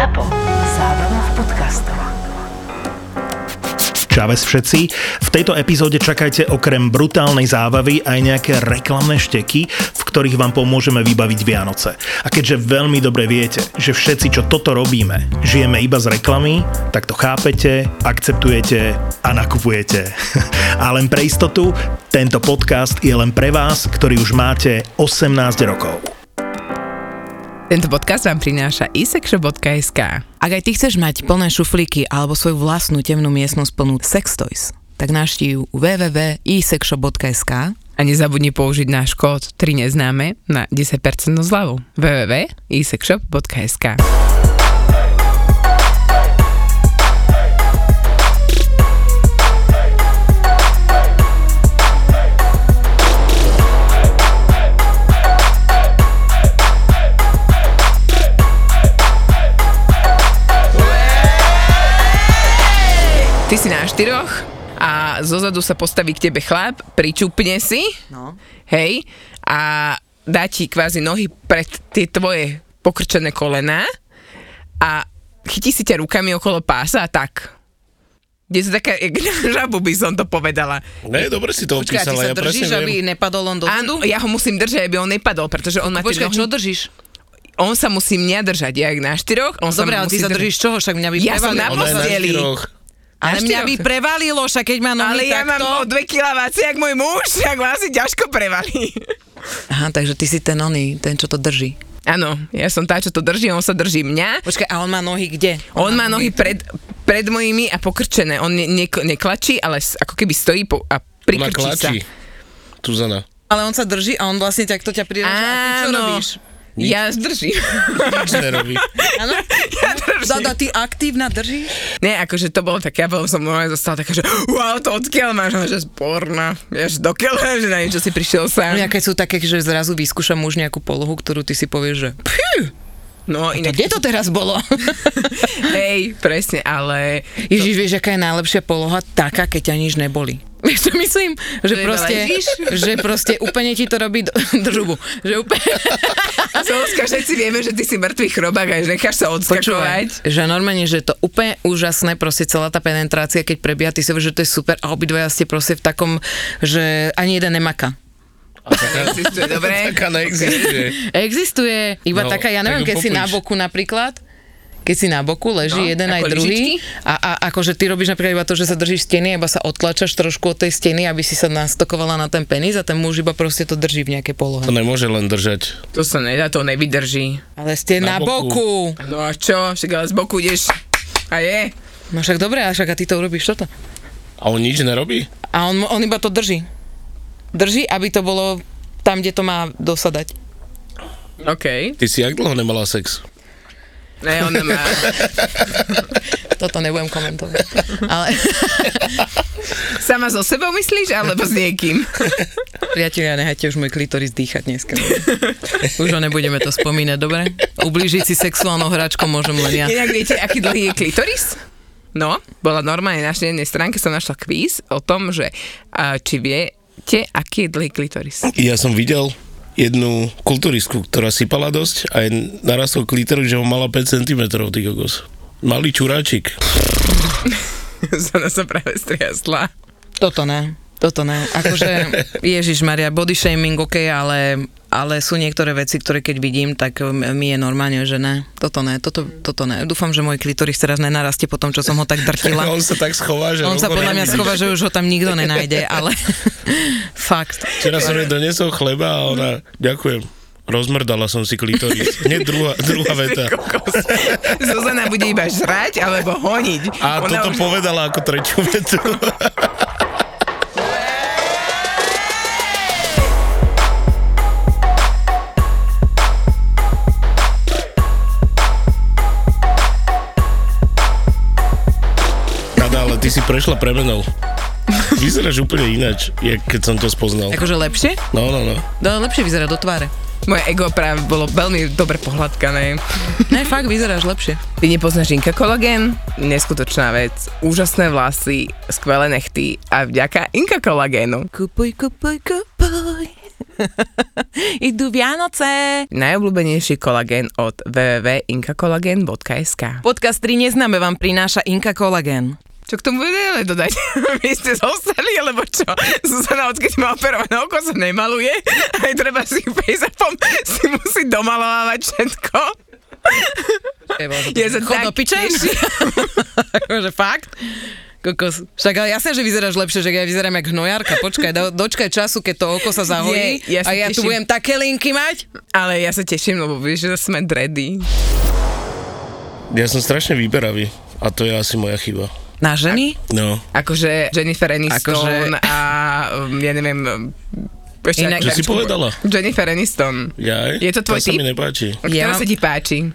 ZAPO. Zábrná v podcastov. Čaves všetci. V tejto epizóde čakajte okrem brutálnej zábavy aj nejaké reklamné šteky, v ktorých vám pomôžeme vybaviť Vianoce. A keďže veľmi dobre viete, že všetci, čo toto robíme, žijeme iba z reklamy, tak to chápete, akceptujete a nakupujete. A len pre istotu, tento podcast je len pre vás, ktorí už máte 18 rokov. Tento podcast vám prináša isexshop.sk. Ak aj ty chceš mať plné šuflíky alebo svoju vlastnú temnú miestnosť plnú sex toys, tak navštív www.isexshop.sk a nezabudni použiť náš kód 3 neznáme na 10% zľavu. www.isexshop.sk Ty si na štyroch a zozadu sa postaví k tebe chlap, pričupne si, No. hej, a dá ti kvázi nohy pred tie tvoje pokrčené kolená a chytí si ťa rukami okolo pása a tak. Je to taká, žabu by som to povedala. Ne, dobre si to Počkaj, opísala, sa ja presne držíš, aby viem. nepadol on do Áno, ja ho musím držať, aby on nepadol, pretože on má tie Počkaj, nohy... čo držíš? On sa musí mňa držať, ja jak na štyroch, on sa Dobre, ale ty sa držať. držíš čoho? Však mňa by Ja som na posteli. Ale mňa by prevalilo, však keď má nohy Ale ja takto. mám o dve kila jak môj muž, tak ma asi ťažko prevalí. Aha, takže ty si ten oný, ten, čo to drží. Áno, ja som tá, čo to drží, on sa drží mňa. Počkaj, a on má nohy kde? On má nohy pred, pred mojimi a pokrčené. On ne, ne, neklačí, ale ako keby stojí po, a Ona prikrčí sa. Tuzana. Ale on sa drží a on vlastne takto ťa priráža. A ty čo Áno. Robíš? Ja zdržím. Nič nerobí. Áno? ja držím. Zada, ty aktívna držíš? Nie, akože to bolo také, ja potom som normálne zostala taká, že wow, to odkiaľ máš, No, že sporná, vieš, dokiaľ, že na niečo si prišiel sám. No, keď sú také, že zrazu vyskúša muž nejakú polohu, ktorú ty si povieš, že pfú, No, inak, kde to teraz bolo? hej, presne, ale Ježiš, vieš, aká je najlepšia poloha? Taká, keď ťa nič neboli. Vieš, čo myslím? Že Že iba proste, že proste úplne ti to robí do, držubu. Že úplne... Zolska, všetci vieme, že ty si mŕtvý chrobák a že necháš sa odskačovať. že normálne, že je to úplne úžasné, proste celá tá penetrácia, keď prebieha, ty si že to je super a obidvaja ste proste v takom, že ani jeden nemaka. Existuje, dobre? Taká neexistuje. Existuje iba No, taká, ja neviem, tak keď si na boku napríklad, keď si na boku leží No, jeden aj druhý a, a akože ty robíš napríklad iba to, že sa držíš steny, iba sa otlačaš trošku od tej steny, aby si sa nastokovala na ten penis a ten muž iba proste to drží v nejakej polohe. To nemôže len držať. To sa nedá, to nevydrží. Ale ste na, Na boku. boku. No a čo? Však ale z boku ideš. A je. No však dobre, a však a ty to urobíš toto. A on nič nerobí? A on, on iba to drží. Drží, aby to bolo tam, kde to má dosadať. OK. Ty si jak dlho nemala sex? Ne, ona má... Toto nebudem komentovať. Ale Sama so sebou myslíš, alebo s niekým? priatelia, nehajte už môj klitoris dýchať dneska. Už ho nebudeme to spomínať, dobre? Ublížiť si sexuálnou hračkou môžem len ja. Inak viete, aký dlhý je klitoris? No, bola normálne na jednej stránke som našla kvíz o tom, že či viete, aký je dlhý klitoris. Ja som videl jednu kulturistku, ktorá sypala dosť a jej narastol klitoris, že ho mala 5 cm, ty kokos. Malý čuráčik. Zona sa práve striasla. Toto ne. Toto ne. Akože, Ježiš Maria, body shaming, ok, ale, ale sú niektoré veci, ktoré keď vidím, tak mi je normálne, že ne. Toto ne, toto, toto ne. Dúfam, že môj klitoris teraz nenarastie po tom, čo som ho tak drtila. On sa tak schová, že... On sa podľa mňa schová, že už ho tam nikto nenájde, ale fakt. Včera som jej donesol chleba a ona, ďakujem. Rozmrdala som si klitoris. Hneď druhá, druhá veta. Zuzana bude iba žrať alebo honiť. A Ona toto už- povedala ako tretiu vetu. Prešla premenou. Vyzeráš úplne ináč, jak keď som ťa spoznal. Akože lepšie? No, no, no. No, lepšie vyzerá do tváre. Moje ego práve bolo veľmi dobre pohľadkané. Ne, fakt vyzeráš lepšie. Ty nepoznáš Inka kolagén? Neskutočná vec. Úžasné vlasy, skvelé nechty a vďaka Inka kolagénu. Kupuj, kupuj, kupuj. Idú Vianoce! Najobľúbenejší kolagén od www.inkakolagen.sk Podcast 3 neznáme vám prináša Inka Collagen. Čo k tomu ale dodať? Vy ste zostali, alebo čo? Zuzana, odkedy má operované oko, sa nemaluje. Aj treba si face-upom si musí domalovávať všetko. Ja sa Chod tak teším. Akože fakt? Kokos. Však ale jasné, že vyzeráš lepšie, že ja vyzerám jak hnojárka. Počkaj, do, dočkaj času, keď to oko sa zahojí Nie, ja sa a ja tu teším. budem také linky mať. Ale ja sa teším, lebo vieš, že sme dready. Ja som strašne vyberavý a to je asi moja chyba. Na ženy? No. Akože Jennifer Aniston Akože- a um, ja neviem... um, Ešte Inak- Čo si povedala? Jennifer Aniston. Ja? Je to tvoj sa typ? mi nepáči. Ktorá Ja- sa ti páči?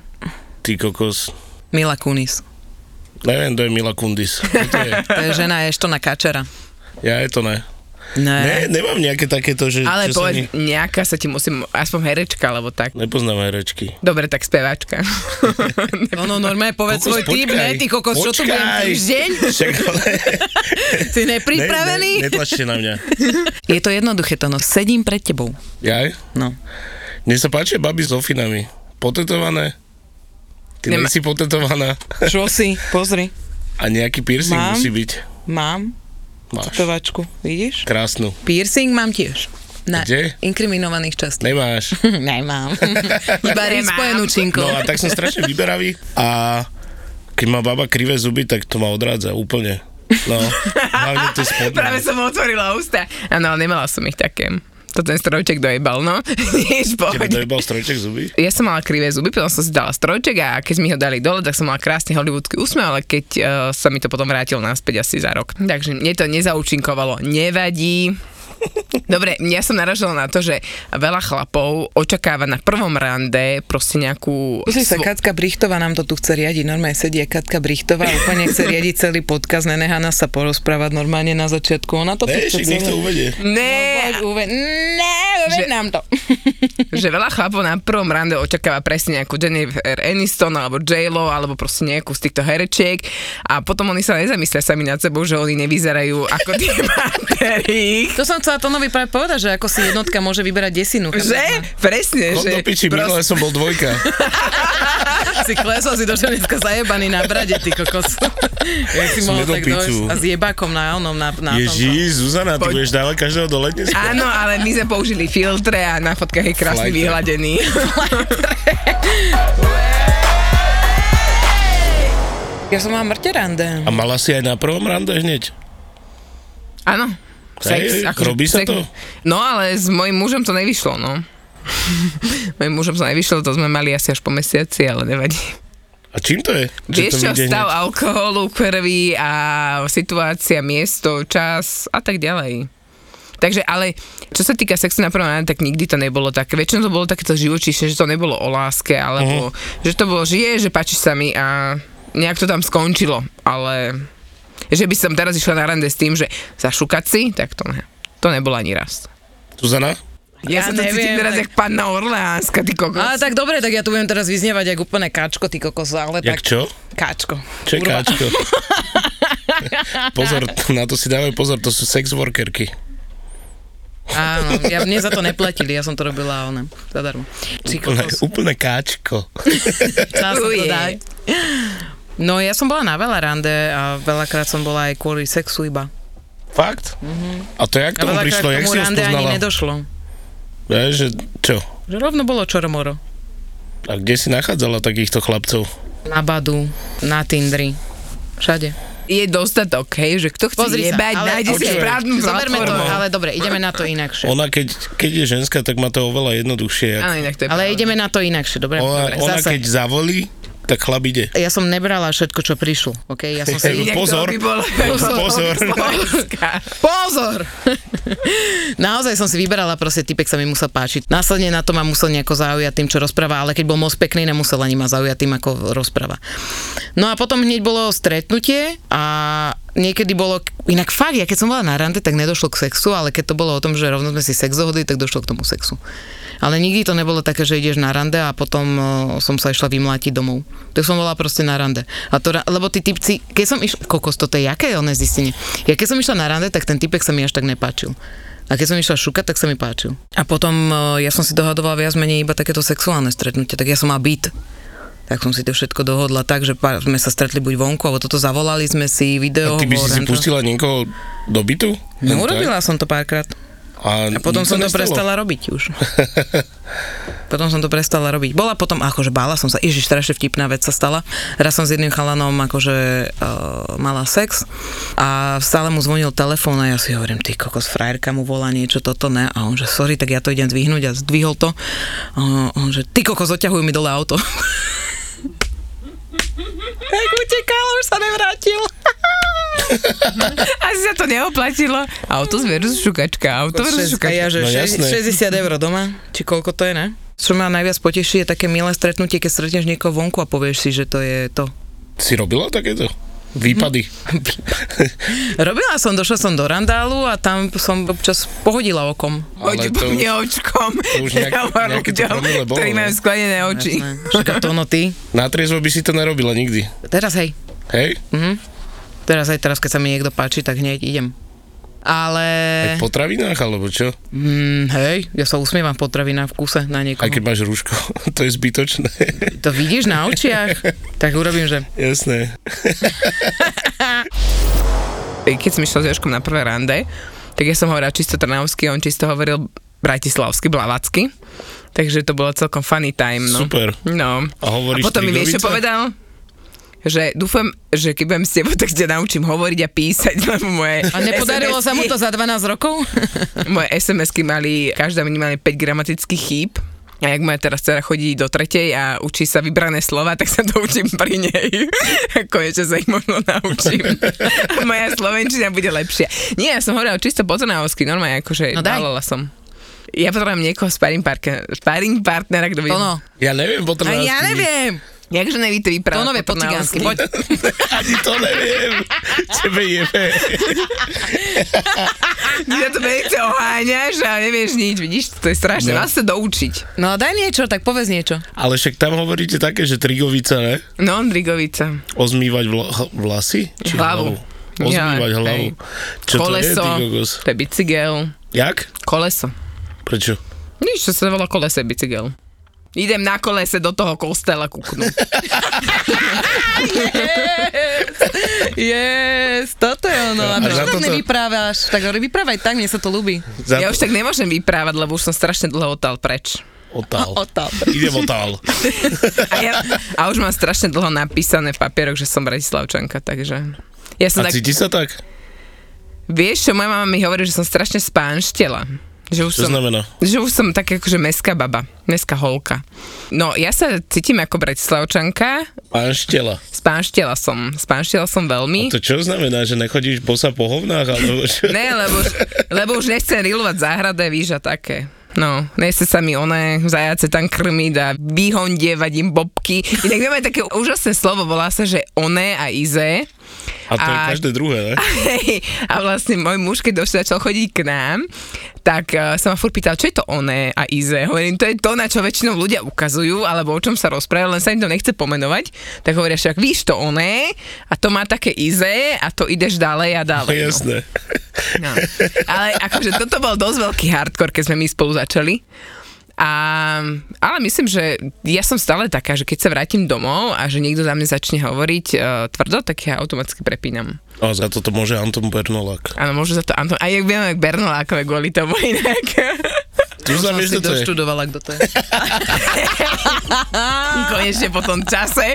Ty kokos. Mila Kunis. Neviem, to je Mila Kundis. To je? To je žena Eštona Kačera. Ja je to ne. Ne, nemám nejaké takéto, že Ale čo sa povedz, mi... nejaká sa ti musím, aspoň herečka, alebo tak. Nepoznám herečky. Dobre, tak speváčka. No, no, normálne povedz Kokos, svoj počkaj. ne, ty kokos, čo tu budem Počkaj. týždeň? Však ale... Si nepripravený? Ne, ne, netlačte na mňa. Je to jednoduché, to no, sedím pred tebou. Jaj? No. Mne sa páčia baby s ofinami. Potetované. Ty Nema... si potetovaná. Čo si? Pozri. A nejaký piercing Mám. musí byť. Mám Máš. tetovačku, vidíš? Krásnu. Piercing mám tiež. Na Kde? inkriminovaných častiach. Nemáš. Nemám. Iba spojenú činkou. No a tak som strašne vyberavý a keď má baba krivé zuby, tak to ma odrádza úplne. No, hlavne to spodné. Práve som otvorila ústa. Áno, ale nemala som ich také. To ten strojček dojebal, no. Nič Tebe dojebal strojček zuby? Ja som mala krivé zuby, potom som si dala strojček a keď mi ho dali dole, tak som mala krásny hollywoodsky úsmev, ale keď uh, sa mi to potom vrátilo naspäť asi za rok. Takže mne to nezaučinkovalo. Nevadí. Dobre, ja som naražala na to, že veľa chlapov očakáva na prvom rande proste nejakú... Pozri sa, svo- Katka Brichtová nám to tu chce riadiť, normálne sedie Katka Brichtová, úplne chce riadiť celý podcast, nenechá nás sa porozprávať normálne na začiatku, ona to tu Ne, chce však nech to uvedie. Ne, No, uve- ne, Že- nám to. že veľa chlapov na prvom rande očakáva presne nejakú Jennifer Aniston alebo J-Lo alebo proste nejakú z týchto herečiek a potom oni sa nezamyslia sami nad sebou, že oni nevyzerajú ako tie batéry. To som chcela Tonovi práve povedať, že ako si jednotka môže vyberať desinu. Že? Presne, že... do piči, minule som bol dvojka. Si klesol si do dneska zajebaný na brade, ty kokos. Ja si mohol tak dojsť a s jebákom na onom, na, na. Ježí, Zuzana, ty budeš dávať každého do letne Áno, ale my sme použili filtre a na fotkách je krásne vyhladený. Ja som mala mŕte rande. A mala si aj na prvom rande hneď? Áno. Sex, Hej, akože robí sa sex. to? No ale s mojim mužom to nevyšlo, no. mojim mužom to nevyšlo, to sme mali asi až po mesiaci, ale nevadí. A čím to je? Že Vieš čo, stav hneď? alkoholu, krvi a situácia, miesto, čas a tak ďalej. Takže ale, čo sa týka sexu na prvom rande, tak nikdy to nebolo také. Väčšinou to bolo takéto živočíšne, že to nebolo o láske, alebo uh-huh. že to bolo, že je, že páči sa mi a nejak to tam skončilo. Ale že by som teraz išla na rande s tým, že zašukať si, tak to ne. To nebolo ani raz. Zuzana? Ja, Ja sa to cítim teraz tak- jak panna Orleánska, ty kokos. Ale tak dobre, tak ja tu budem teraz vyznievať jak úplne káčko, ty kokos, ale Jak tak... čo? Káčko. Čo je Kurva. káčko? pozor, na to si dávaj pozor, to sú sex workerky. Áno, ja, mne za to neplatili, ja som to robila ona, zadarmo. Úplne, úplne káčko. chcela som to dať. No ja som bola na veľa rande a veľakrát som bola aj kvôli sexu iba. Fakt? A to jak tomu prišlo? Jak si ho rande ani spoznala? nedošlo. Vieš, že čo? Že rovno bolo čoromoro. A kde si nachádzala takýchto chlapcov? Na Badu, na Tindri, všade. Je dostatok, hej, že kto chce Pozri sa, jebať, ale- nájde si správnu Zoberme to, ale dobre, ideme na to inakšie. Ona keď, keď je ženská, tak má to oveľa jednoduchšie. Áno, inak to je Ale ideme na to inakšie, dobre? Ona, dobre ona zase. keď zavolí, tak chlap ide. Ja som nebrala všetko, čo prišlo, ok? Ja som si... Pozor. by bolo- Pozor. Slovenská. Pozor! Naozaj som si vyberala, proste typek sa mi musel páčiť. Následne na to ma musel nejako zaujať tým, čo rozpráva, ale keď bol moc pekný, nemusel ani ma zaujať tým, ako rozpráva. No a potom hneď bolo stretnutie a niekedy bolo, inak fakt, ja keď som bola na rande, tak nedošlo k sexu, ale keď to bolo o tom, že rovno sme si sex dohodli, tak došlo k tomu sexu. Ale nikdy to nebolo také, že ideš na rande a potom uh, som sa išla vymlátiť domov. Tak som bola proste na rande. A to, lebo tí typci, keď som išla, kokos, toto je jaké oné zistenie. Ja keď som išla na rande, tak ten typek sa mi až tak nepáčil. A keď som išla šukať, tak sa mi páčil. A potom ja som si dohadovala viac menej iba takéto sexuálne stretnutie, tak ja som mal byt. Tak som si to všetko dohodla tak, že pár, sme sa stretli buď vonku, alebo toto zavolali sme si, video. A ty by si si pustila niekoho do bytu? No urobila som to párkrát. A, A potom som to nestalo? prestala robiť už. potom som to prestala robiť. Bola potom, akože bála som sa, ježiš, strašne vtipná vec sa stala. Raz som s jedným chalanom akože uh, mala sex a stále mu zvonil telefón a ja si hovorím, ty kokos, frajerka mu volá niečo, toto ne. A on že sorry, tak ja to idem zdvihnúť a zdvihol to. A on že ty kokos, odťahuj mi dole auto. tak utekal, už sa nevrátil. Asi sa to neoplatilo. Auto versus šukačka, auto versus A šukačka. ja, že No jasné. 60 eur doma, či koľko to je, ne? Čo ma najviac poteší je také milé stretnutie, keď stretneš niekoho vonku a povieš si, že to je to. Si robila takéto? Výpady. Robila som, došla som do randálu a tam som občas pohodila okom. Poď po už- mne očkom. to už nejak- nejaké to promile bolo, ktorí ne? majú sklenené oči. Však to no ty. Na by si to nerobila nikdy. Teraz hej. Hej? Mhm. Teraz aj teraz, keď sa mi niekto páči, tak hneď idem. Ale... Aj v potravinách, alebo čo? Mm, hej, ja sa usmievam v potravinách v kuse na niekoho. Aj keď máš rúško, to je zbytočné. To vidíš na očiach? tak urobím, že... Jasné. Keď som išla s Jožkom na prvé rande, tak ja som hovorila čisto trnavsky, on čisto hovoril bratislavsky, blavacky. Takže to bolo celkom funny time, no. Super. No. A hovoríš potom mi vieš, čo povedal? Že dúfam, že keď budem s tebou, tak ťa naučím hovoriť a písať, lebo moje A nepodarilo sa mu to za 12 rokov? Moje SMS-ky mali, každá minimálne 5 gramatických chýb. A jak moja teraz dcera chodí do tretej a učí sa vybrané slova, tak sa to učím pri nej. Konečne sa ich možno naučím. A moja slovenčina bude lepšia. Nie, ja som hovorila čisto po trnavsky, normálne akože No daj. som. Ja potrebujem niekoho sparring, partner, sparring partnera, kto by... Tono. Ja neviem po A ja neviem. Jakže neví to vyprávať Tono vie po cigánsky, poď. Ani to neviem. Tebe jebe. Ty sa to nechce oháňaš a nevieš nič, vidíš, to je strašné, No. no. sa doučiť. No daj niečo, tak povedz niečo. Ale však tam hovoríte také, že trigovica, ne? No, Drigovica. Ozmývať vla, vlasy? Či Hlavu. Ozmývať Ja, hlavu. hej. Čo Koleso, to je, ty to je bicykel. Jak? Koleso. Prečo? Nič, to sa volá kolese bicykel. Idem na kolese do toho kostela kúknúť. Yes, toto je ono. A prečo toto- nevyprávaš? Tak hovorí, vyprávaj tak, mne sa to ľúbi. Za Ja to- už tak nemôžem vyprávať, lebo už som strašne dlho odtal preč. Otál. Otál. Idem otál. A, ja, a už mám strašne dlho napísané v papieroch, že som Bratislavčanka, takže... Ja som A tak, cíti sa tak? vieš čo, moja mama mi hovorí, že som strašne spánštela. Že už Čo som, znamená? že už som tak akože meská baba, meská holka. No, ja sa cítim ako Bratislavčanka, Pán Štela. spánštela som, spánštela som veľmi. To čo znamená, že nechodíš bosa po hovnách? Alebo čo? Ne, lebo už, lebo už nechcem rilovať záhrade, víš, a také. No, nechce sa mi oné zajace tam krmiť a vyhondievať im bobky. Inak vieme také úžasné slovo, volá sa, že oné a ize. A to je A- každé druhé, ne? A vlastne môj muž, keď došiel, začal chodiť k nám, tak uh, sa ma furt pýtal, čo je to oné a ize. Hovorím, to je to, na čo väčšinou ľudia ukazujú, alebo o čom sa rozprávajú, len sa im to nechce pomenovať. Tak hovoria však, víš to oné, a to má také ize, a to ideš ďalej a ďalej. No. jasné. No. Ale akože toto bol dosť veľký hardcore, keď sme my spolu začali. A, ale myslím, že ja som stále taká, že keď sa vrátim domov a že niekto za mňa začne hovoriť uh, tvrdo, tak ja automaticky prepínam. A za toto môže Anton Bernolák. Áno, môže za to Anton. A jak vieme, jak Bernolákové kvôli tomu inak. Tu znam, vieš, čo to je? doštudovala, kto to je. Konečne po tom čase.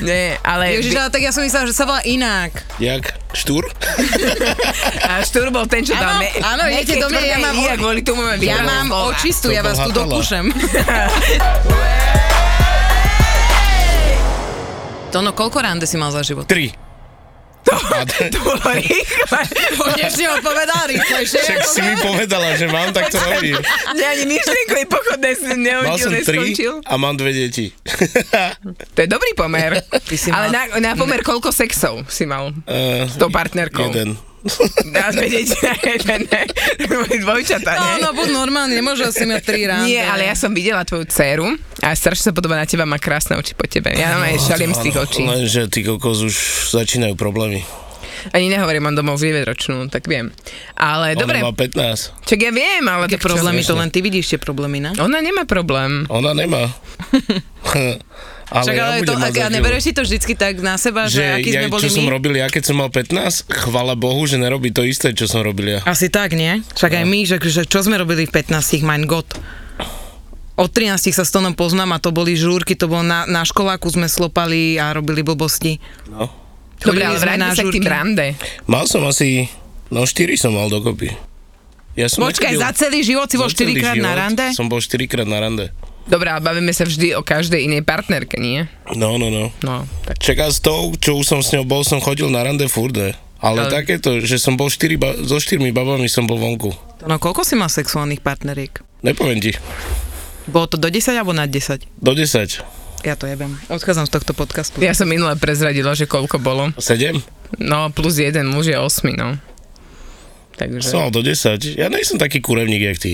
Nie, ale... Ježiš, ale tak ja som myslela, že sa volá inak. Jak? Štúr? A Štúr bol ten, čo dal... Áno, me- áno, idete do mňa, ja mám o- kvôli tomu máme Ja mám očistu, ja vás tu dokúšem. Tono, koľko rande si mal za život? Tri. D- To bolo rýchle. Konečne ho povedal rýchlejšie. Však si mi povedala, že mám, tak to robím. Že ani myšlienkový pochodné si Mal nehodil, som tri neskončil. a mám dve deti. To je dobrý pomer. si Ale mal- na, na pomer koľko sexov si mal Uh, s tou partnerkou? jeden. Dá vedieť, jeden, ne. Boli dvojčatá, No, nie? no, buď normálne, nemôže si mať tri rande. Nie, ale ja som videla tvoju dceru a strašne sa podobá na teba, má krásne oči po tebe. Ja mám aj šaliem z tých očí. Lenže ty kokos už začínajú problémy. Ani nehovorím, mám domov 9-ročnú, tak viem. Ale Ona dobre, má 15. čak ja viem, ale čo- problémy, to len ty vidíš tie problémy, ne? Ona nemá problém. Ona nemá. ale Však ja ale to, budem mať ak, a nebereš si to vždycky tak na seba, že, že aký ja, sme boli čo my? som robil ja, keď som mal 15, chvala Bohu, že nerobí to isté, čo som robil ja. Asi tak, nie? Však aj my, že, že čo sme robili v 15, mein Gott. Od 13 sa s Tonom poznám a to boli žúrky, to bolo na, na školáku sme slopali a robili blbosti. No. Dobre, ale vráťme sa k tým rande. Mal som asi, no 4 som mal dokopy. Ja som Počkaj, nechodil- za celý život si bol za celý 4 krát na rande? Som bol 4 krát na rande. Dobre, ale bavíme sa vždy o každej inej partnerke, nie? No, no, no. No, tak. Čaká s tou, čo už som s ňou bol, som chodil na rande furt, ne. Ale, Ale- takéto, že som bol 4 ba- so štyrmi babami som bol vonku. No koľko si mal sexuálnych partneriek? Nepoviem ti. Bolo to do 10 alebo nad 10? Do 10. Ja to jebem. Odchádzam z tohto podcastu. Ja som minule prezradila, že koľko bolo. 7? No, plus jeden muž je osmi, no. Takže... Som mal do 10. Ja nejsem taký kurevník, jak ty.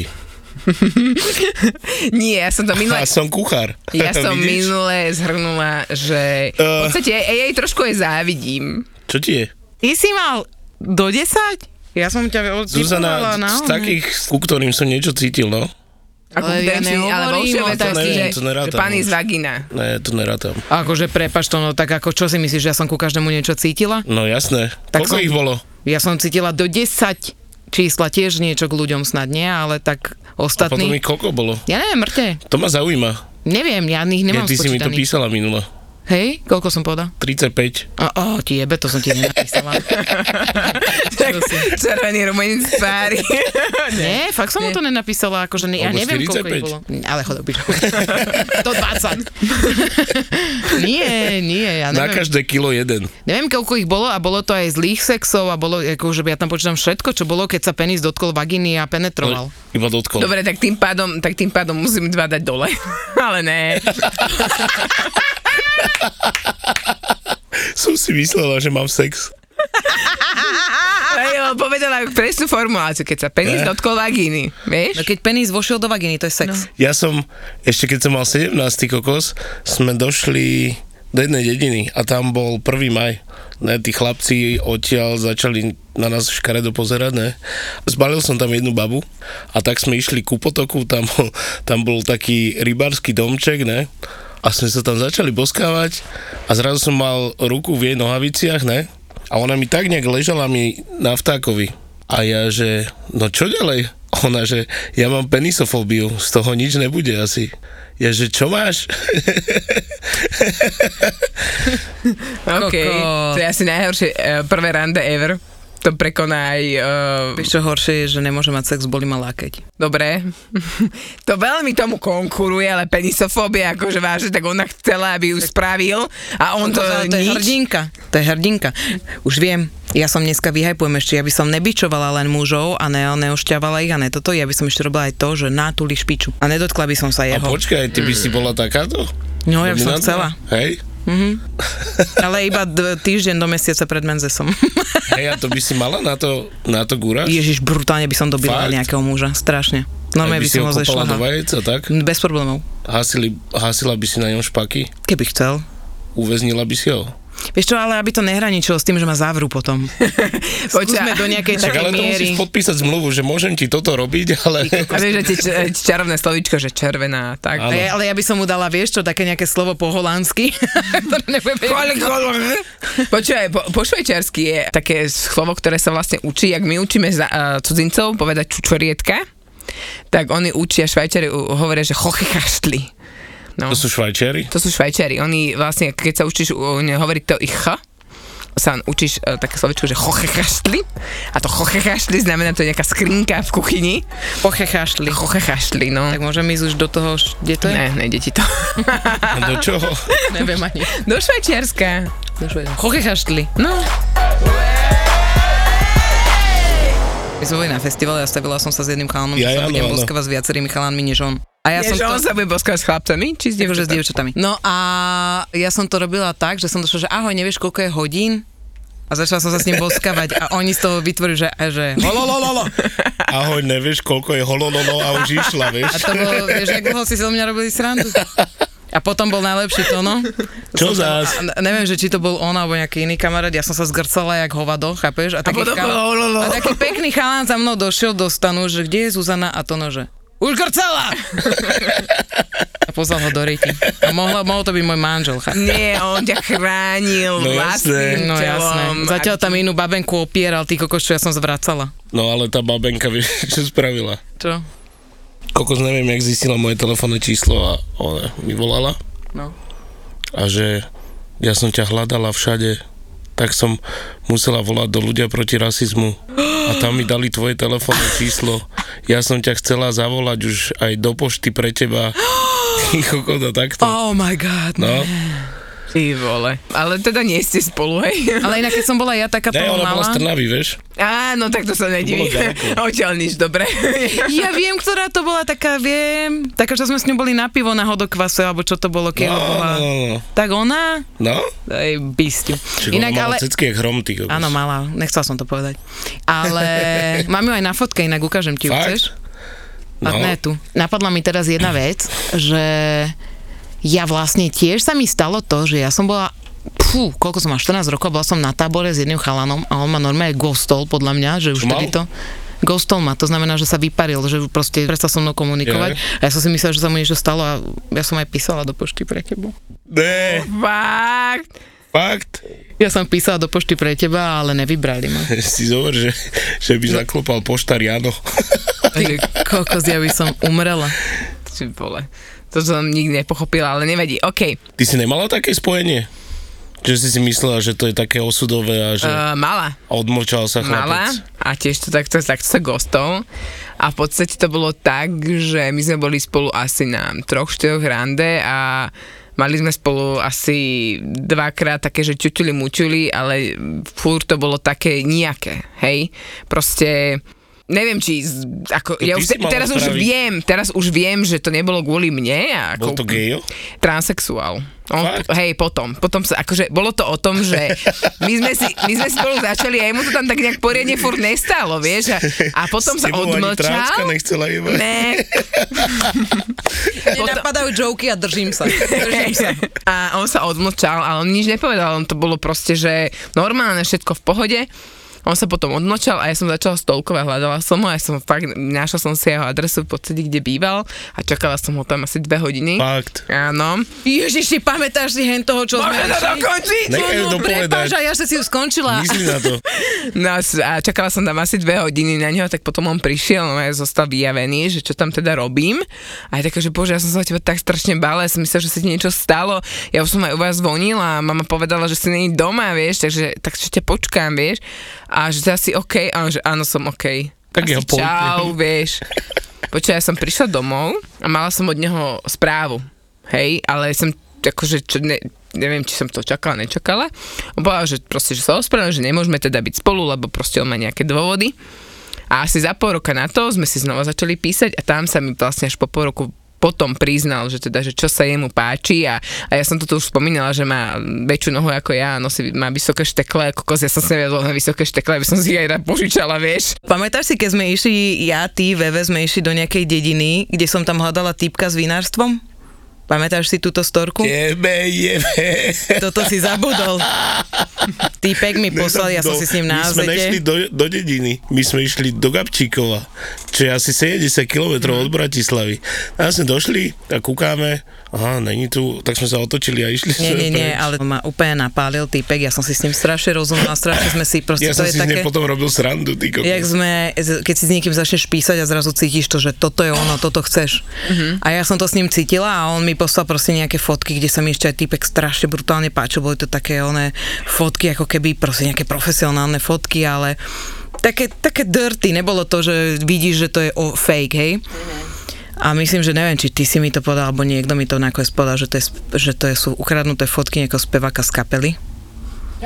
Nie, ja som to minule... A som kuchár. Ja som Vidíš? minule zhrnula, že v Eh. podstate ja jej trošku aj závidím. Čo ti je? Ty si mal do 10? Ja som ťa Zuzana, z takých, ku ktorým som niečo cítil, no. Ako Ale ja ale, ale vo nehovorím o všeobecnosti, tom. že, To nerátam že pani už. z vagina. Ne, to nerátam. Akože prepač to, no tak ako čo si myslíš, že ja som ku každému niečo cítila? No jasné. Tak Koľko som- ich bolo? Ja som cítila do 10 čísla tiež niečo k ľuďom snad nie, ale tak A potom ostatní... ich koľko bolo? Ja neviem, mŕte. To ma zaujíma. Neviem, ja ich nemám ty si mi to spočítaných. písala minule. Hej, koľko som povedal? 35. O, o, ti jebe, to som ti nenapísala. Tak, červený rumeň z páry. Nie, fakt som mu to nenapísala, akože ne, ja neviem, koľko ich 45. bolo. Ale chodobí. 120. nie, nie, ja Na neviem. každé kilo jeden. Neviem, koľko ich bolo a bolo to aj zlých sexov a bolo, akože ja tam počítam všetko, čo bolo, keď sa penis dotkol vagíny a penetroval. Iba dotkol. Dobre, tak tým pádom, tak tým pádom musím dva dať dole. Ale ne. Som si myslela, že mám sex. Ale povedala presnú formuláciu, keď sa penis Ne. dotkol vagíny. Vieš? No keď penis vošiel do vagíny, to je sex. Ja som, ešte keď som mal 17. kokos, sme došli do jednej dediny a tam bol 1. maj. Ne, tí chlapci odtiaľ začali na nás škaredo pozerať, ne. Zbalil som tam jednu babu a tak sme išli ku potoku, tam bol, tam bol taký rybársky domček, ne. A sme sa tam začali boskávať a zrazu som mal ruku v jej nohaviciach, ne. A ona mi tak nejak ležala mi na vtákovi. A ja, že no čo ďalej? Ona, že ja mám penisofóbiu, z toho nič nebude asi. Ja, že čo máš? OK. To je asi najhoršie uh, prvé rande ever. To prekoná aj... Uh, Vieš čo horšie je, že nemôže mať sex, boli ma lákeť. dobre. to veľmi tomu konkuruje, ale penisofóbia, akože vážne, tak ona chcela, aby ju spravil a on to, Ale to je hrdinka. To je hrdinka. Už viem, ja som dneska vyhajpujem ešte, ja by som nebičovala len mužov a ne, neošťavala ich a ne toto, ja by som ešte robila aj to, že nátuli špiču. A nedotkla by som sa A jeho. počkaj, ty by si bola takáto? No, ja by som chcela. Hej? Ale iba d- týždeň do mesiaca pred menzesom. Hej, a to by si mala na to, na to gúraš? Ježiš, brutálne by som dobila Fakt? nejakého muža. Strašne. Normálne by by si ho kopala do zešla. vajec a tak? Bez problémov. Hasili, hasila by si na ňom špaky? Keby chcel. Uväznila by si ho? Vieš čo, ale aby to nehraničilo s tým, že ma zavrú potom. Skúsme do nejakej takej ale to miery. musíš podpísať zmluvu, že môžem ti toto robiť, ale... A vieš, že tie č- čarovné slovíčko, že červená, tak. Ale, ale ja by som mu dala, vieš čo, také nejaké slovo po holandsky, Počúvaj, po, po švajčiarsky je také slovo, ktoré sa vlastne učí, ak my učíme za, uh, cudzincov povedať čučorietka, tak oni učia švajčiari, uh, hovoria, že chochechaštli. No. To sú švajčiari? To sú švajčiari. Oni vlastne, keď sa učíš hovoriť to ich ch, sa učíš uh, také slovičko, že chochechaštli. A to chochechaštli znamená, to je nejaká skrinka v kuchyni. Pochechaštli. Chochechaštli, no. Tak môžem ísť už do toho, kde to je? Ne, nejde ti to. Do čoho? Neviem ani. Do Švajčiarska. Chochechaštli. No. My sme boli na festivale a stavila som sa s jedným chalanom, Ja, že sa áno, budem boskavať s viacerými chalanmi než on. A ja Ja som že to... on sa bude boskať s chlapcami? Či s Akože s dievčatami? dievčatami. No a ja som to robila tak, že som došla, že ahoj, nevieš, koľko je hodín? A začala som sa s ním boskavať a oni z toho vytvorili, že, že hololololo. Ahoj, nevieš, koľko je holololo a už išla, vieš? A to bolo, vieš, jak dlho si so mňa robili srandu. A potom bol najlepší to, no. Čo Som zás? a neviem, že či to bol on alebo nejaký iný kamarát, ja som sa zgrcala jak hovado, chápeš? A, taký, potom chala- a taký pekný chalán za mnou došiel do stanu, že kde je Zuzana a to nože. Už grcala! a poslal ho do ryti. A mohlo, mohol to byť môj manžel? Nie, on ťa chránil No jasné. No jasné. Zatiaľ tam inú babenku opieral, ty kokos, čo ja som zvracala. No ale tá babenka, vieš, čo spravila? Čo? Kokos neviem, jak zistila moje telefónne číslo a ona mi volala. No. A že ja som ťa hľadala všade, tak som musela volať do ľudia proti rasizmu. A tam mi dali tvoje telefónne číslo. Ja som ťa chcela zavolať už aj do pošty pre teba. Ty kokos a takto. Oh my god. No, Ty vole. Ale teda nie ste spolu, hej? Ale inak, keď som bola ja takáto ne, ona bola malá... z Trnavy, vieš? Áno, tak to sa nedivím. Bolo ďaleko. Odtiaľ nič, dobre. Ja viem, ktorá to bola taká, viem, taká, čo sme s ňou boli na pivo na hodokvase, alebo čo to bolo, keď No, bola. no, no. Tak ona? No? Aj bistiu. Čiže Inak, mala ale... cecky jak hrom, ty kokos. Áno, mala, nechcela som to povedať. Ale mám ju aj na fotke, inak ukážem ti ju, Fakt? chceš? No. A ne tu. Napadla mi teraz jedna vec, že ja vlastne tiež sa mi stalo to, že ja som bola Fú, koľko som mal, 14 rokov, bola som na tábore s jedným chalanom a on ma normálne ghostol, podľa mňa, že už tedy to... Ghostol ma, to znamená, že sa vyparil, že proste prestal so mnou komunikovať. Je. A ja som si myslela, že sa mu niečo stalo a ja som aj písala do pošty pre teba. Ne, Fakt. fakt. Ja som písala do pošty pre teba, ale nevybrali ma. Si zober, že, že by zaklopal poštár Jano. Kokos, ja by som umrela. Ty vole. To som nikdy nepochopila, ale nevadí. OK. Ty si nemala také spojenie? Že si si myslela, že to je také osudové a že Uh, mala. odmlčal sa Mala chlapec. a tiež to takto, takto sa gostol. A v podstate to bolo tak, že my sme boli spolu asi na troch, štyroch rande a mali sme spolu asi dvakrát také, že čučuli, mučuli, ale furt to bolo také nejaké, hej. Proste neviem, či ako, To ja už, teraz už viem, teraz už viem, že to nebolo kvôli mne. A Bol ako, to gejo? Transexuál. On, Fakt? hej, potom. Potom sa, akože, bolo to o tom, že my sme, si, my sme spolu začali a jemu to tam tak nejak poriadne furt nestálo, vieš, a, a potom S sa odmlčal. nechcela iba. Ne. Mne napadajú joky a držím sa. Držím sa. A on sa odmlčal, ale on nič nepovedal, on to bolo proste, že normálne, všetko v pohode. On sa potom odmlčal a ja som začala stolkovať, hľadala som ho a ja som fakt, našla som si jeho adresu v podstate, kde býval a čakala som ho tam asi dve hodiny. Fakt. Áno. Ježiš, si pamätáš si hen toho, čo Môžeme sme to dokončiť? No, prepáč, a ja že si ju skončila. Myslí na to. No a čakala som tam asi dve hodiny na neho, tak potom on prišiel, no a ja zostal vyjavený, že čo tam teda robím. A je také, že bože, ja som sa o teba tak strašne bála, ja som myslela, že sa ti niečo stalo. Ja už som aj u vás zvonila a mama povedala, že si není doma, vieš, takže tak ešte počkám, vieš. A že to asi OK, a on, že áno, som OK. Tak asi čau, vieš. Počkaj, ja som prišla domov a mala som od neho správu, hej, ale som akože, čo, ne, neviem, či som to čakala, nečakala. On povedal, že proste, že sa ospravedlňujem, že nemôžeme teda byť spolu, lebo proste on má nejaké dôvody. A asi za pol roka na to sme si znova začali písať a tam sa mi vlastne až po pol roku potom priznal, že teda, že čo sa jemu páči a, a ja som to tu už spomínala, že má väčšiu nohu ako ja, nosí, má vysoké štekle, ako kos, ja som si na vysoké štekle, aby som si aj požičala, vieš. Pamätáš si, keď sme išli, ja, ty, Veve, sme išli do nejakej dediny, kde som tam hľadala týpka s vinárstvom? Pamätáš si túto storku? Jebe, jebe. Toto si zabudol. Týpek mi poslal, ja som si s ním na My sme nešli do, do dediny, my sme išli do Gabčíkova, čo je asi 70 km od Bratislavy. A sme došli a kúkáme, aha, není tu, tak sme sa otočili a išli Nie, nie, nie, ale on ma úplne napálil týpek, ja som si s ním strašne rozumela, strašne sme si proste, Ja to som je si také... potom robil srandu, ty kokos. Jak sme, keď si s niekým začneš písať a zrazu cítiš to, že toto je ono, toto chceš. A ja som to s ním cítila a on mi poslal proste nejaké fotky, kde sa mi ešte aj týpek strašne brutálne páčil. Boli to také oné fotky, ako keby proste nejaké profesionálne fotky, ale také, také dirty, nebolo to, že vidíš, že to je o fake, hej? A myslím, že neviem, či ty si mi to povedal, alebo niekto mi to nakoniec povedal, že to, je, že to sú ukradnuté fotky nejakého speváka z kapely.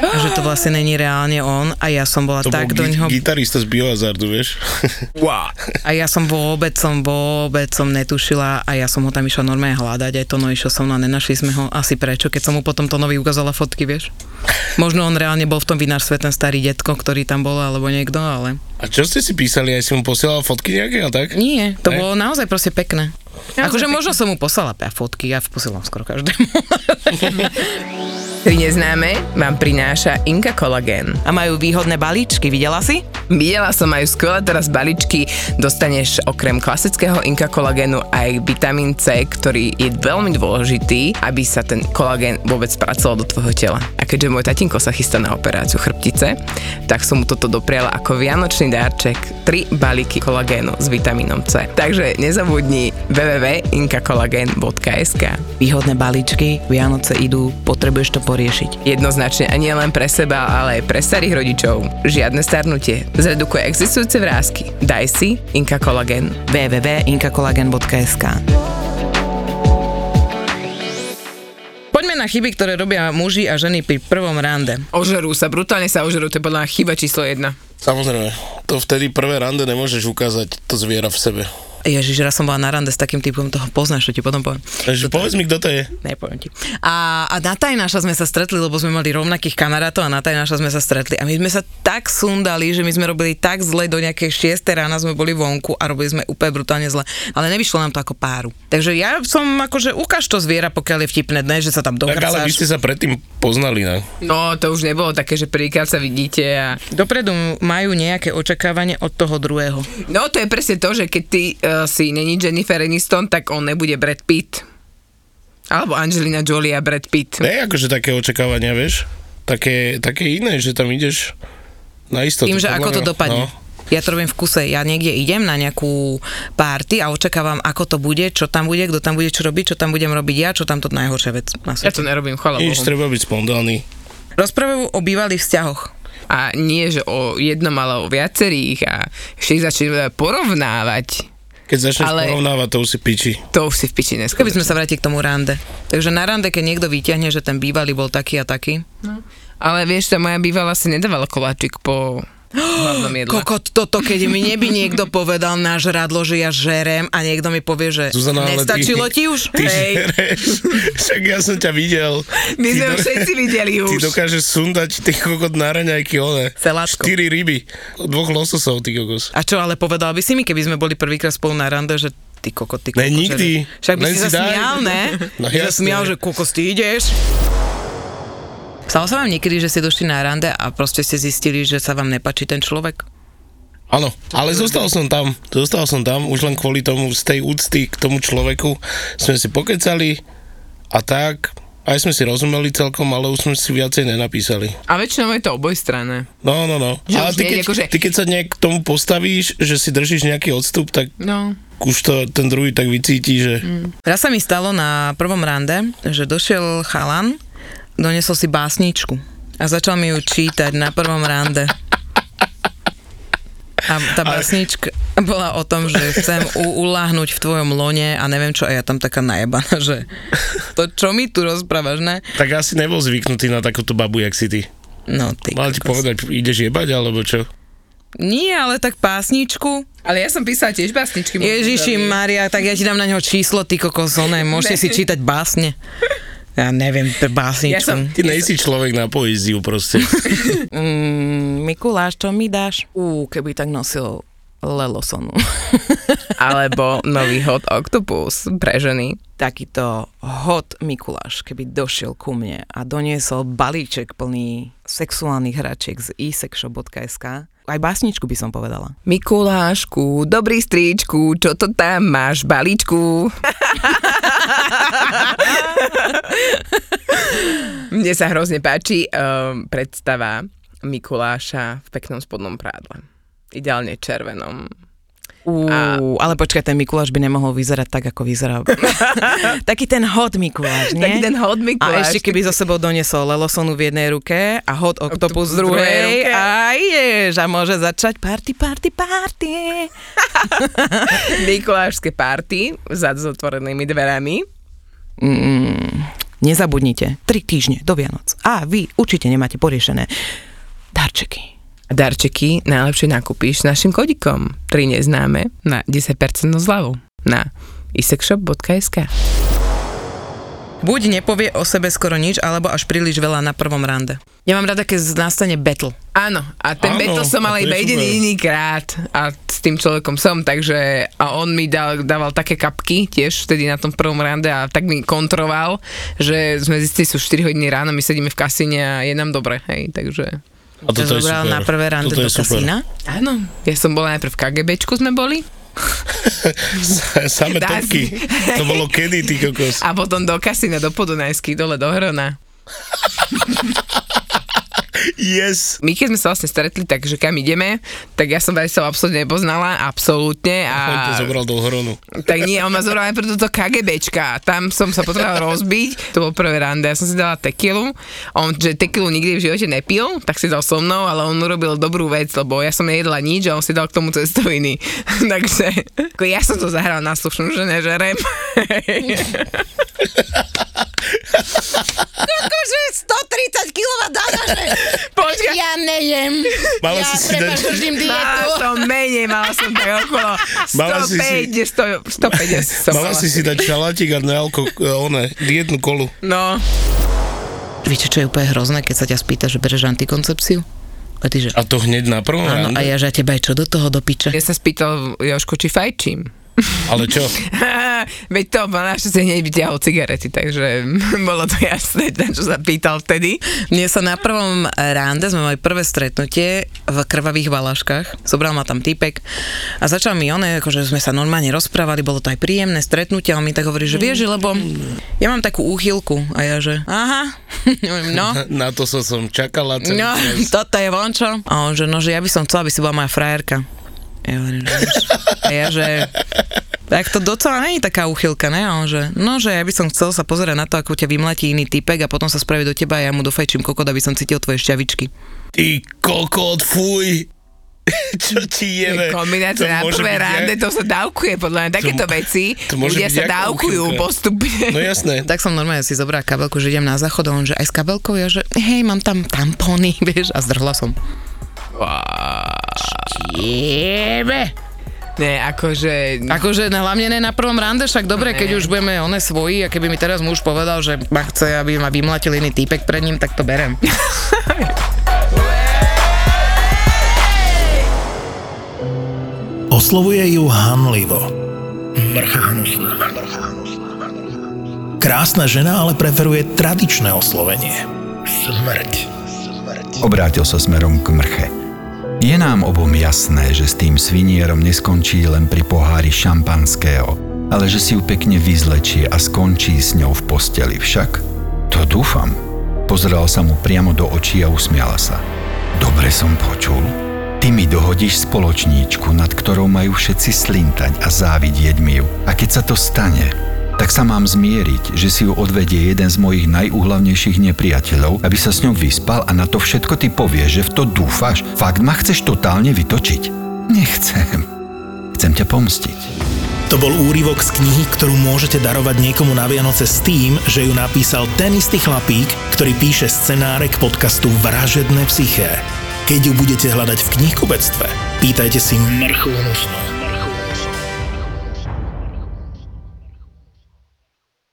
A že to vlastne není reálne on a ja som bola To tak bol do gi- ňoho gitarista z Biohazardu, vieš? Wow. a ja som vôbec som vôbec som netušila a ja som ho tam išla normálne hľadať, aj to no išiel som, no a nenašli sme ho asi prečo, keď som mu potom to nový ukázala fotky, vieš. Možno on reálne bol v tom vinárstve ten starý detko, ktorý tam bol, alebo niekto, ale A čo ste si písali? Aj si mu posielal fotky nejaké a tak? nie, to Ne? bolo naozaj proste pekné. Akože možno som mu poslala fotky, ja posielam skoro každému. Tri neznáme vám prináša Inka Collagen. A majú výhodné balíčky, videla si? Videla som aj skvelé teraz balíčky, dostaneš okrem klasického Inka kolagénu aj vitamín C, ktorý je veľmi dôležitý, aby sa ten kolagén vôbec spracoval do tvojho tela. A keďže môj tatinko sa chystá na operáciu chrbtice, tak som mu toto dopriala ako vianočný dárček 3 balíky kolagénu s vitamínom C. Takže nezabudni www.inkakolagen.sk Výhodné balíčky, Vianoce idú, potrebuješ to poriešiť. Jednoznačne a nie len pre seba, ale aj pre starých rodičov. Žiadne starnutie. Zredukuje existujúce vrázky. Daj si Inka Collagen. www.inkakolagen.sk Poďme na chyby, ktoré robia muži a ženy pri prvom rande. Ožerú sa, brutálne sa ožerú, to je podľa chyba číslo jedna. Samozrejme, to vtedy prvé rande nemôžeš ukázať to zviera v sebe. Ježiš, raz som bola na rande s takým typom, toho poznáš, čo ti potom poviem. Takže povedz mi, kto to je. Nepoviem ti. A, a na Tajnáša sme sa stretli, lebo sme mali rovnakých kamarátov a na Tajnáša sme sa stretli. A my sme sa tak sundali, že my sme robili tak zle do nejakej 6 rána sme boli vonku a robili sme úplne brutálne zle. Ale nevyšlo nám to ako páru. Takže ja som akože ukáž to zviera, pokiaľ je vtipné, ne, že sa tam Tak ale vy ste sa predtým poznali, ne? No, to už nebolo také, že prvýkrát sa vidíte a... Dopredu majú nejaké očakávanie od toho druhého. No, to je presne to, že keď ty uh, si není Jennifer Aniston, tak on nebude Brad Pitt. Alebo Angelina Jolie a Brad Pitt. Ne, akože také očakávania, vieš? Také, také iné, že tam ideš na istotu. Tým, že ako to dopadne. No. Ja to robím v kuse. Ja niekde idem na nejakú párty a očakávam, ako to bude, čo tam bude, kto tam bude čo robiť, čo tam budem robiť ja, čo tam to najhoršia vec na Ja to nerobím, chvala Bohu. treba byť spontánny. Rozprávajú o bývalých vzťahoch. A nie, že o jednom, ale o viacerých a ich začneme porovnávať. Keď začneš Ale- porovnávať, to už si piči. To už si v piči dneska. Keby sme sa vrátili k tomu rande. Takže na rande, keď niekto vyťahne, že ten bývalý bol taký a taký. Ale vieš, tá moja bývalá si nedávala koláčik po. Kokot, toto, keď mi neby niekto povedal na žradlo, že ja žerem a niekto mi povie, že Zuzana, ale ty- nestačilo ti už? Ty Hej. žereš. Však ja som ťa videl. My Ty sme do- všetci videli Ty už. dokážeš sundať ty kokot na raňajky, one. Celátko. Štyri ryby. Dvoch lososov, ty kokos. A čo, ale povedal by si mi, keby sme boli prvýkrát spolu na rande, že ty kokot, ty kokot. Ne, nikdy. Že... Však by Len si si sa daj. smial, ne? No jasné. smial, že kokos, ty ideš. Stalo sa vám niekedy, že ste došli na rande a proste ste zistili, že sa vám nepačí ten človek? Áno, ale zostal som tam. Zostal som tam už len kvôli tomu, z tej úcty k tomu človeku sme si pokecali a tak. Aj sme si rozumeli celkom, ale už sme si viacej nenapísali. A väčšinou je to obojstranné. No, no, no. Že Ale ty nie, keď, akože- ty keď sa nejak k tomu postavíš, že si držíš nejaký odstup, tak No. už to ten druhý tak vycíti, že... Mm. Raz sa mi stalo na prvom rande, že došiel chalan, donesol si básničku a začal mi ju čítať na prvom rande. A tá básnička bola o tom, že chcem u- uláhnuť v tvojom lone a neviem čo, a ja tam taká najebaná, že to čo mi tu rozprávaš, ne? Tak asi nebol zvyknutý na takúto babu, jak si ty. No ty Mal ti povedať, ideš jebať, alebo čo? Nie, ale tak pásničku. Ale ja som písala tiež básničky. Ježiši Maria, tak ja ti dám na neho číslo, ty kokos, oné, môžete si čítať básne. Ja neviem, pre básničku. Ja som- Ty nejsi človek na poéziu proste. Mm, Mikuláš, čo mi dáš? Ú, keby tak nosil Lelosonu. Alebo nový hot octopus pre ženy. Takýto hot Mikuláš, keby došiel ku mne a doniesol balíček plný sexuálnych hračiek z isexshop.sk. Aj básničku by som povedala. Mikulášku, dobrý stríčku, čo to tam máš, balíčku? Mne sa hrozne páči um, predstava Mikuláša v peknom spodnom prádle. Ideálne červenom. Ú, ale počkaj, ten Mikuláš by nemohol vyzerať tak, ako vyzerá. Taký ten hot Mikuláš, nie? Taký ten hot A Mikuláš. ešte keby so sebou doniesol Lelosonu v jednej ruke a hot Oktopus druhej druhej ruke. a ideš a môže začať party, party, party. Mikulášske party za zatvorenými dverami. Mm, nezabudnite, tri týždne do Vianoc. A vy určite nemáte poriešené darčeky. A darčeky najlepšie nakúpiš s našim kodikom 3 neznáme na 10% zľavu na isexshop.sk Buď nepovie o sebe skoro nič, alebo až príliš veľa na prvom rande. Ja mám rada, keď nastane battle. Áno, a ten Áno, beto som je iba jeden jediný krát a s tým človekom som, takže a on mi dal, dával také kapky tiež vtedy na tom prvom rande a tak mi kontroval, že sme zistili, sú 4 hodiny ráno, my sedíme v kasíne a je nám dobre, hej, takže... A toto je super. na prvé rande Toto do kasína. Áno, ja som bola najprv v KGBčku sme boli Same topky. To bolo kedy, ty kokos? a potom do kasína, do Podunajských, dole do Hrona. Yes. My keď sme sa vlastne stretli, takže kam ideme, tak ja som sa absolútne nepoznala, absolútne. A... On ťa A zobral do hronu. Tak nie, on ma zobral najprv do toho KGBčka a tam som sa potrebovala rozbiť, to bol prvé rande, ja som si dala tekilu, on, že tekilu nikdy v živote nepil, tak si dal so mnou, ale on urobil dobrú vec, lebo ja som nejedla nič a on si dal k tomu cestoviny. Takže ja som to zahral na slušnú, že nežerem. Akože 130 kg že Počkaj, ja nejem. Mala ja si si dať- držím mala dietu. som menej, mala som tak okolo Mala si si- 105, 100, 150 som Mala mala. si si dať šalátik a nealko, one, dietnú kolu. No, Viete, čo je úplne hrozné, keď sa ťa spýta, že bereš antikoncepciu? A ty, že A to hneď na prvom áno, a ja, že a teba aj čo do toho do piče? ja sa spýtal Joško, či fajčím. Ale čo? Veď to, ma našťastie hneď vyťahol cigarety, takže bolo to jasné, na čo sa pýtal vtedy. Mne sa na prvom rande sme mali prvé stretnutie v krvavých valaškách. Zobral ma tam typek a začal mi one, akože sme sa normálne rozprávali, bolo to aj príjemné stretnutie, a on mi tak hovorí, že vieš, lebo ja mám takú úchylku a ja, že aha, no, Na to som som čakala celý no, čas. toto je vončo. A on, že no, že ja by som chcela, aby si bola moja frajerka. Ja hovorím, že. A ja, že tak to docela nie je taká úchylka, ne? A on, že no, že ja by som chcel sa pozerať na to, ako ťa vymletí iný typek a potom sa spraví do teba a ja mu dofajčím kokot, aby som cítil tvoje šťavičky. Ty kokot, fuj. Čo ti jebe? Kombinácia To na prvé rande, to sa dávkuje, podľa mňa takéto To- veci, to ľudia sa dávkujú úchylka. postupne. No jasné. Tak som normálne si zobrala kabelku, že idem na záchod a on, že aj s kabelkou, ja, že hej, mám tam tampóny, vieš, a zdrhla som. Jebe. Nie, akože... Akože ne, hlavne ne na prvom rande, však dobre, keď už budeme one svoji a keby mi teraz muž povedal, že ma chce, aby ma vymlatil iný týpek pred ním, tak to berem. Oslovuje ju hanlivo. Krásna žena ale preferuje tradičné oslovenie. Smrť. Obrátil sa smerom k mrche. Je nám obom jasné, že s tým svinierom neskončí len pri pohári šampanského, ale že si ju pekne vyzlečie a skončí s ňou v posteli však. To dúfam. Pozrela sa mu priamo do očí a usmiala sa. Dobre som počul. Ty mi dohodíš spoločníčku, nad ktorou majú všetci slintať a závidieť mi ju. A keď sa to stane, tak sa mám zmieriť, že si ju odvedie jeden z mojich najúhlavnejších nepriateľov, aby sa s ňou vyspal a na to všetko ty povieš, že v to dúfaš. Fakt ma chceš totálne vytočiť? Nechcem. Chcem ťa pomstiť. To bol úryvok z knihy, ktorú môžete darovať niekomu na Vianoce s tým, že ju napísal ten istý chlapík, ktorý píše scenáre k podcastu Vražedné psyché. Keď ju budete hľadať v knihkubectve, pýtajte si hnusnú.